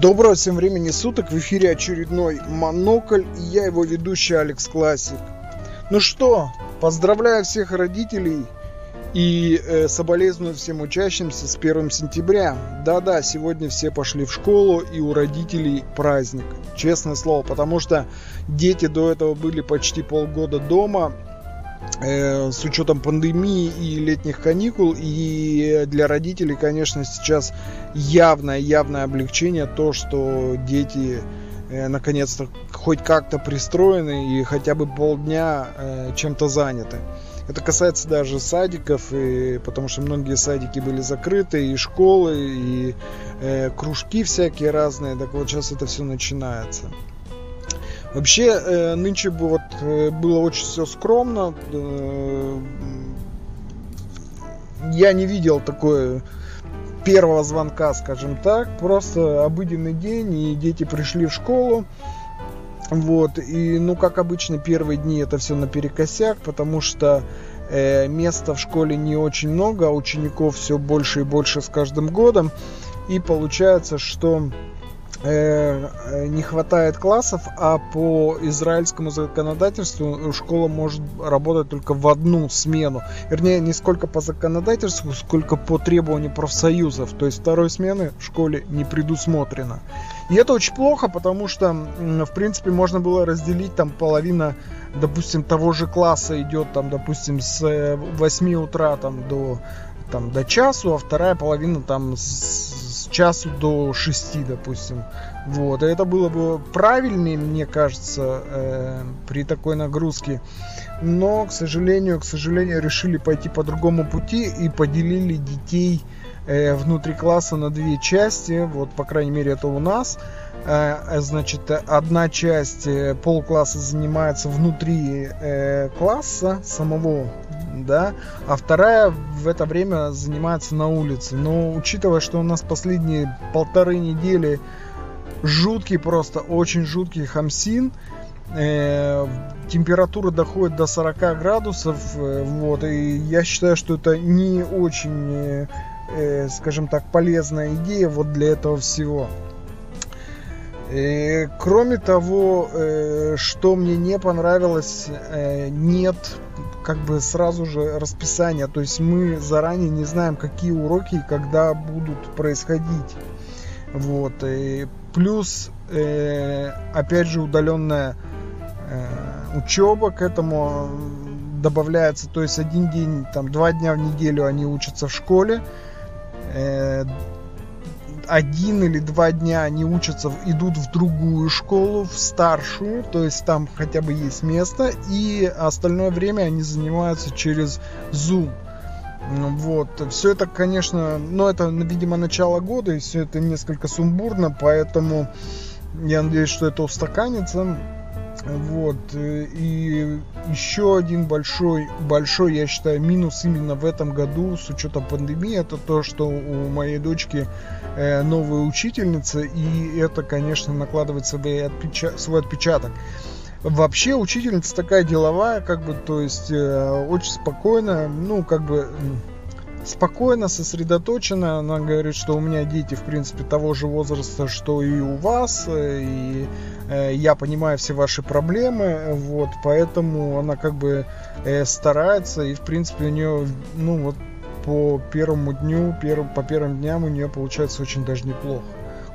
Доброго всем времени суток, в эфире очередной Монокль, и я его ведущий Алекс Классик. Ну что, поздравляю всех родителей и э, соболезную всем учащимся с 1 сентября. Да-да, сегодня все пошли в школу и у родителей праздник, честное слово, потому что дети до этого были почти полгода дома, с учетом пандемии и летних каникул. И для родителей, конечно, сейчас явное, явное облегчение то, что дети э, наконец-то хоть как-то пристроены и хотя бы полдня э, чем-то заняты. Это касается даже садиков, и, потому что многие садики были закрыты, и школы, и э, кружки всякие разные. Так вот сейчас это все начинается. Вообще, э, нынче вот, э, было очень все скромно. Э, я не видел такое первого звонка, скажем так. Просто обыденный день, и дети пришли в школу. Вот, и, ну, как обычно, первые дни это все наперекосяк, потому что э, места в школе не очень много, а учеников все больше и больше с каждым годом. И получается, что не хватает классов, а по израильскому законодательству школа может работать только в одну смену. Вернее, не сколько по законодательству, сколько по требованию профсоюзов. То есть второй смены в школе не предусмотрено. И это очень плохо, потому что, в принципе, можно было разделить там половина, допустим, того же класса идет там, допустим, с 8 э, утра там до там до часу, а вторая половина там с часу до 6, допустим. Вот. И это было бы правильнее, мне кажется, э, при такой нагрузке. Но, к сожалению, к сожалению, решили пойти по другому пути и поделили детей э, внутри класса на две части. Вот, по крайней мере, это у нас. Э, значит, одна часть э, полкласса занимается внутри э, класса самого да, а вторая в это время занимается на улице. Но учитывая, что у нас последние полторы недели жуткий просто, очень жуткий хамсин, э, температура доходит до 40 градусов, э, вот, и я считаю, что это не очень, э, э скажем так, полезная идея вот для этого всего. И, кроме того, э, что мне не понравилось, э, нет как бы сразу же расписания. То есть мы заранее не знаем, какие уроки и когда будут происходить. Вот. И плюс, э, опять же, удаленная учеба к этому добавляется. То есть один день, там два дня в неделю они учатся в школе один или два дня они учатся, идут в другую школу, в старшую, то есть там хотя бы есть место, и остальное время они занимаются через Zoom. Вот, все это, конечно, ну это, видимо, начало года, и все это несколько сумбурно, поэтому я надеюсь, что это устаканится. Вот. Э, и еще один большой, большой, я считаю, минус именно в этом году с учетом пандемии, это то, что у моей дочки э, новая учительница, и это, конечно, накладывает свой отпечаток. Вообще учительница такая деловая, как бы, то есть э, очень спокойная, ну, как бы спокойно, сосредоточена. Она говорит, что у меня дети, в принципе, того же возраста, что и у вас, и э, я понимаю все ваши проблемы, вот, поэтому она как бы э, старается, и, в принципе, у нее, ну, вот, по первому дню, перв, по первым дням у нее получается очень даже неплохо.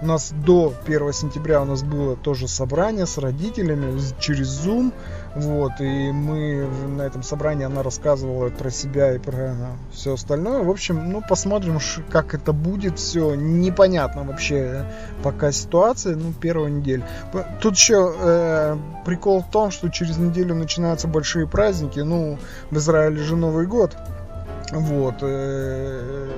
У нас до 1 сентября у нас было тоже собрание с родителями через Zoom. Вот, и мы на этом собрании она рассказывала про себя и про все остальное. В общем, ну, посмотрим, как это будет все. Непонятно вообще пока ситуация, ну, первая неделя. Тут еще э, прикол в том, что через неделю начинаются большие праздники. Ну, в Израиле же Новый год. Вот. Э,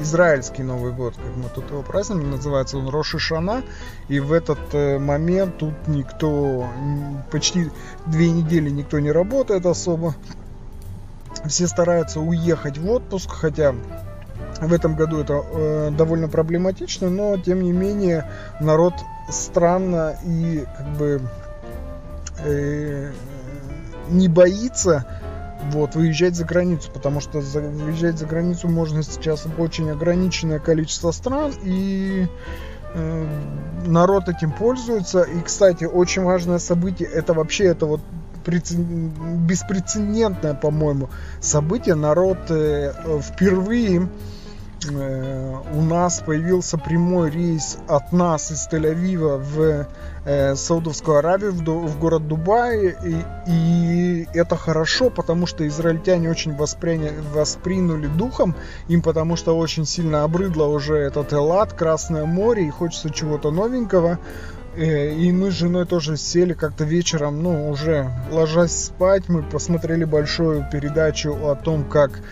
израильский Новый год, как мы тут его празднуем, называется он Роши Шана, и в этот э, момент тут никто, почти две недели никто не работает особо, все стараются уехать в отпуск, хотя в этом году это э, довольно проблематично, но тем не менее народ странно и как бы э, не боится вот, выезжать за границу, потому что за, выезжать за границу можно сейчас очень ограниченное количество стран, и Э, народ этим пользуется. И, кстати, очень важное событие, это вообще это вот беспрецедентное, по-моему, событие. Народ э, впервые у нас появился прямой рейс от нас из Тель-Авива в э, Саудовскую Аравию, в, в город Дубай. И, и это хорошо, потому что израильтяне очень восприня, восприняли духом им, потому что очень сильно обрыдло уже этот Элат, Красное море, и хочется чего-то новенького. Э, и мы с женой тоже сели как-то вечером, ну, уже ложась спать, мы посмотрели большую передачу о том, как э,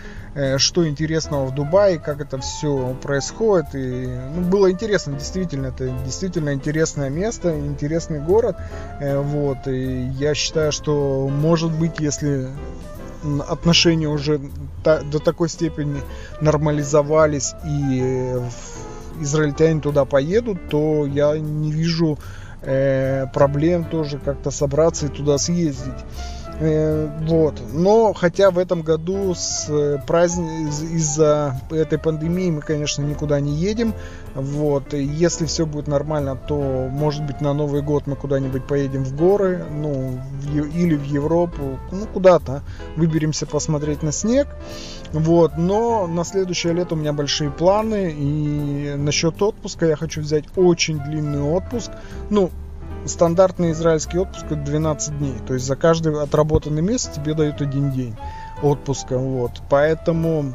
что интересного в Дубае, как это все происходит. И ну, было интересно, действительно, это действительно интересное место, интересный город. Э, вот, и я считаю, что может быть, если отношения уже до такой степени нормализовались и израильтяне туда поедут, то я не вижу э, проблем тоже как-то собраться и туда съездить. Э, вот. Но хотя в этом году с э, праздник из-за этой пандемии мы, конечно, никуда не едем. Вот. Если все будет нормально, то, может быть, на Новый год мы куда-нибудь поедем в горы, ну, в, или в Европу, ну, куда-то. Выберемся посмотреть на снег. Вот. Но на следующее лето у меня большие планы. И насчет отпуска я хочу взять очень длинный отпуск. Ну, стандартный израильский отпуск это 12 дней. То есть за каждый отработанный месяц тебе дают один день отпуска. Вот. Поэтому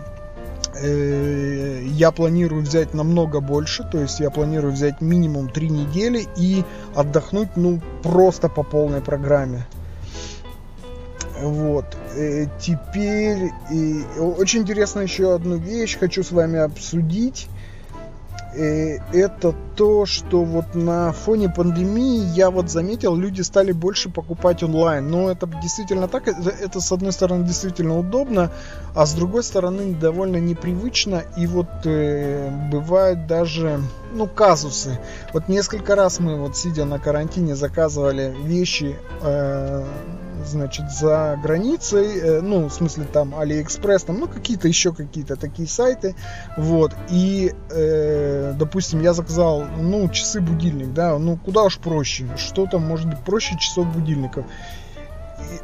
э, я планирую взять намного больше. То есть я планирую взять минимум 3 недели и отдохнуть ну просто по полной программе. Вот. Э, теперь э, очень интересно еще одну вещь хочу с вами обсудить. Это то, что вот на фоне пандемии я вот заметил, люди стали больше покупать онлайн. Но это действительно так, это, это с одной стороны действительно удобно, а с другой стороны довольно непривычно. И вот э, бывают даже, ну, казусы. Вот несколько раз мы вот сидя на карантине заказывали вещи э, значит, за границей, э, ну, в смысле, там, Алиэкспресс, там, ну, какие-то еще какие-то такие сайты, вот, и, э, допустим, я заказал, ну, часы-будильник, да, ну, куда уж проще, что там может быть проще часов будильников,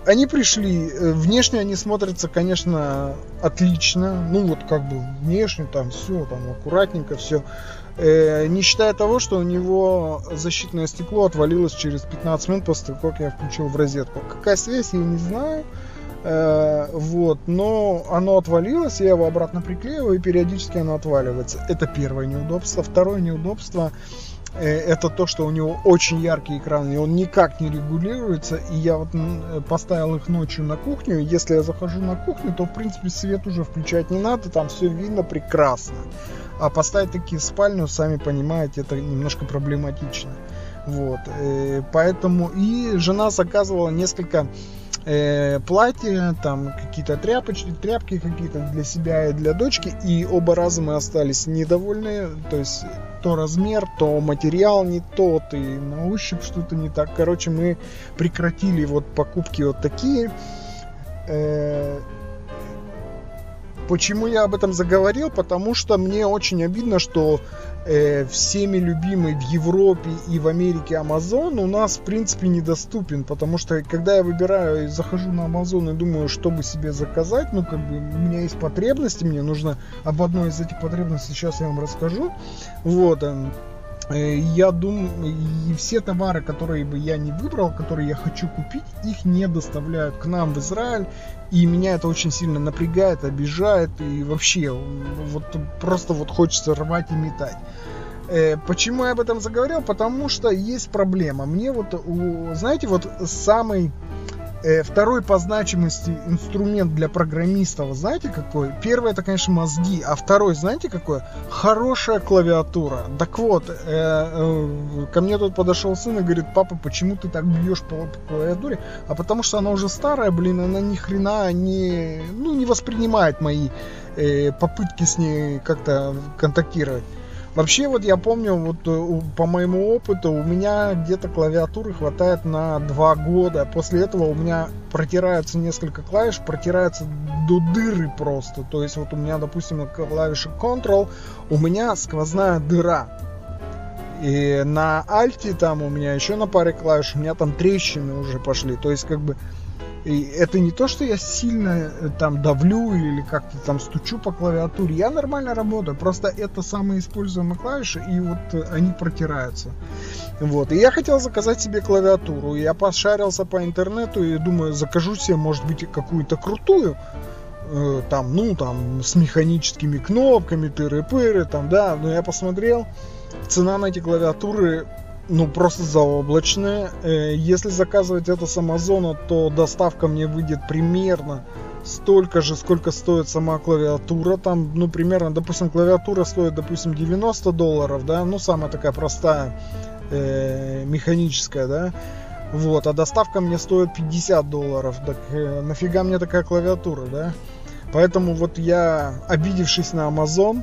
они пришли, э, внешне они смотрятся, конечно, отлично, ну вот как бы внешне там все, там аккуратненько все, э, не считая того, что у него защитное стекло отвалилось через 15 минут после того, как я включил в розетку. Какая связь, я не знаю, э, вот, но оно отвалилось, я его обратно приклеиваю, и периодически оно отваливается. Это первое неудобство. Второе неудобство это то, что у него очень яркий экран, и он никак не регулируется. И я вот поставил их ночью на кухню. Если я захожу на кухню, то, в принципе, свет уже включать не надо, там все видно прекрасно. А поставить такие в спальню, сами понимаете, это немножко проблематично. Вот, э, поэтому и жена заказывала несколько э, платья, там какие-то тряпочки, тряпки какие-то для себя и для дочки, и оба раза мы остались недовольны, то есть то размер, то материал не тот, и на ощупь что-то не так. Короче, мы прекратили вот покупки вот такие. Э, Почему я об этом заговорил? Потому что мне очень обидно, что э, всеми любимый в Европе и в Америке Amazon у нас в принципе недоступен, потому что когда я выбираю и захожу на Amazon и думаю, что бы себе заказать, ну как бы у меня есть потребности, мне нужно об одной из этих потребностей сейчас я вам расскажу, вот, эм, Э, я думаю, все товары, которые бы я не выбрал, которые я хочу купить, их не доставляют к нам в Израиль. И меня это очень сильно напрягает, обижает. И вообще, вот просто вот хочется рвать и метать. Э, почему я об этом заговорил? Потому что есть проблема. Мне вот, знаете, вот самый Э, второй по значимости инструмент для программистов, знаете какой? Первый это, конечно, мозги, а второй, знаете какой? Хорошая клавиатура. Так вот, э, э, ко мне тут подошел сын и говорит, папа, почему ты так бьешь по, по клавиатуре? А потому что она уже старая, блин, она ни хрена не, ну, не воспринимает мои э, попытки с ней как-то контактировать. Вообще, вот я помню, вот э, по моему опыту, у меня где-то клавиатуры хватает на два года. После этого у меня протираются несколько клавиш, протираются до дыры просто. То есть вот у меня, допустим, клавиша Ctrl, у меня сквозная дыра. И на альте там у меня еще на паре клавиш, у меня там трещины уже пошли. То есть как бы и это не то, что я сильно э, там давлю или как-то там стучу по клавиатуре. Я нормально работаю. Просто это самые используемые клавиши, и вот э, они протираются. Вот. И я хотел заказать себе клавиатуру. Я пошарился по интернету и думаю, закажу себе, может быть, какую-то крутую. Э, там, ну, там, с механическими кнопками, тыры-пыры, там, да. Но я посмотрел, цена на эти клавиатуры ну, просто заоблачная. Э, если заказывать это с Амазона, то доставка мне выйдет примерно столько же, сколько стоит сама клавиатура. Там, ну, примерно, допустим, клавиатура стоит, допустим, 90 долларов, да, ну, самая такая простая, э, механическая, да. Вот, а доставка мне стоит 50 долларов. Так э, нафига мне такая клавиатура, да? Поэтому вот я, обидевшись на Amazon,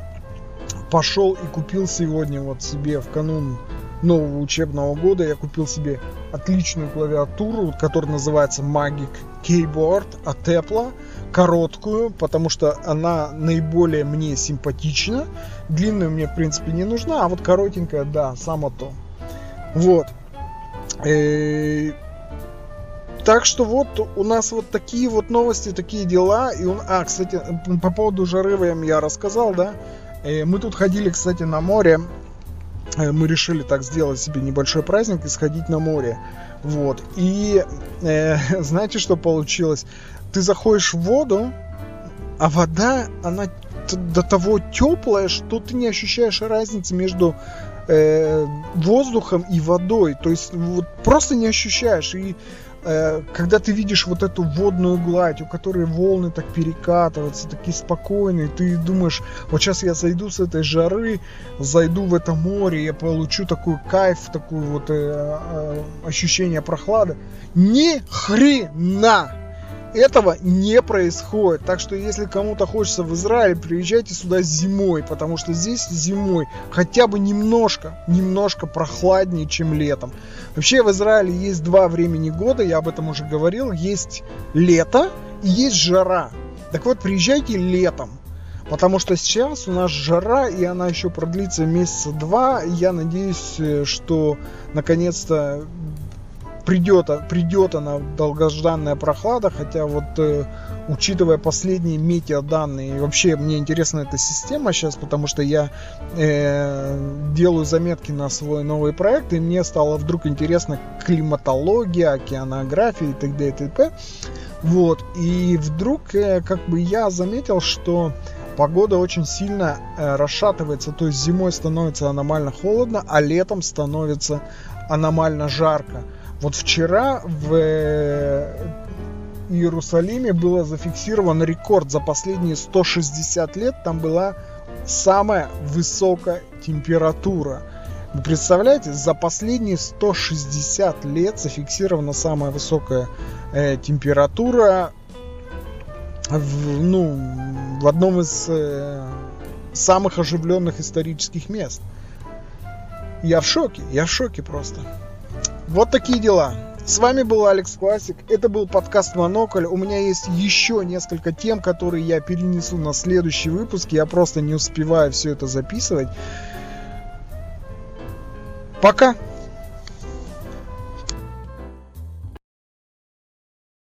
пошел и купил сегодня вот себе в канун нового учебного года я купил себе отличную клавиатуру, которая называется Magic Keyboard от Apple, короткую, потому что она наиболее мне симпатична. Длинная мне, в принципе, не нужна, а вот коротенькая, да, само то. Вот. Э, так что вот у нас вот такие вот новости, такие дела. И он... А, кстати, по поводу жары я рассказал, да? Э, мы тут ходили, кстати, на море мы решили так сделать себе небольшой праздник и сходить на море. Вот. И э, знаете, что получилось? Ты заходишь в воду, а вода, она до того теплая, что ты не ощущаешь разницы между э, воздухом и водой. То есть вот просто не ощущаешь. И Э, когда ты видишь вот эту водную гладь, у которой волны так перекатываются, такие спокойные, ты думаешь, вот сейчас я зайду с этой жары, зайду в это море, я получу такой кайф, такое вот э, э, ощущение прохлады. Ни хрена! Этого не происходит. Так что если кому-то хочется в Израиль, приезжайте сюда зимой, потому что здесь зимой хотя бы немножко, немножко прохладнее, чем летом. Вообще в Израиле есть два времени года, я об этом уже говорил. Есть лето и есть жара. Так вот, приезжайте летом. Потому что сейчас у нас жара, и она еще продлится месяца два. Я надеюсь, э, что наконец-то придет, придет она долгожданная прохлада, хотя вот э, учитывая последние метеоданные, вообще мне интересна эта система сейчас, потому что я э, делаю заметки на свой новый проект, и мне стало вдруг интересно климатология, океанография и т.д. и т.п. Вот, и вдруг э, как бы я заметил, что погода очень сильно э, расшатывается, то есть зимой становится аномально холодно, а летом становится аномально жарко. Вот вчера в э, Иерусалиме было зафиксирован рекорд за последние 160 лет. Там была самая высокая температура. Вы представляете, за последние 160 лет зафиксирована самая высокая э, температура в, ну, в одном из э, самых оживленных исторических мест. Я в шоке, я в шоке просто. Вот такие дела. С вами был Алекс Классик. Это был подкаст Монокль. У меня есть еще несколько тем, которые я перенесу на следующий выпуск. Я просто не успеваю все это записывать. Пока.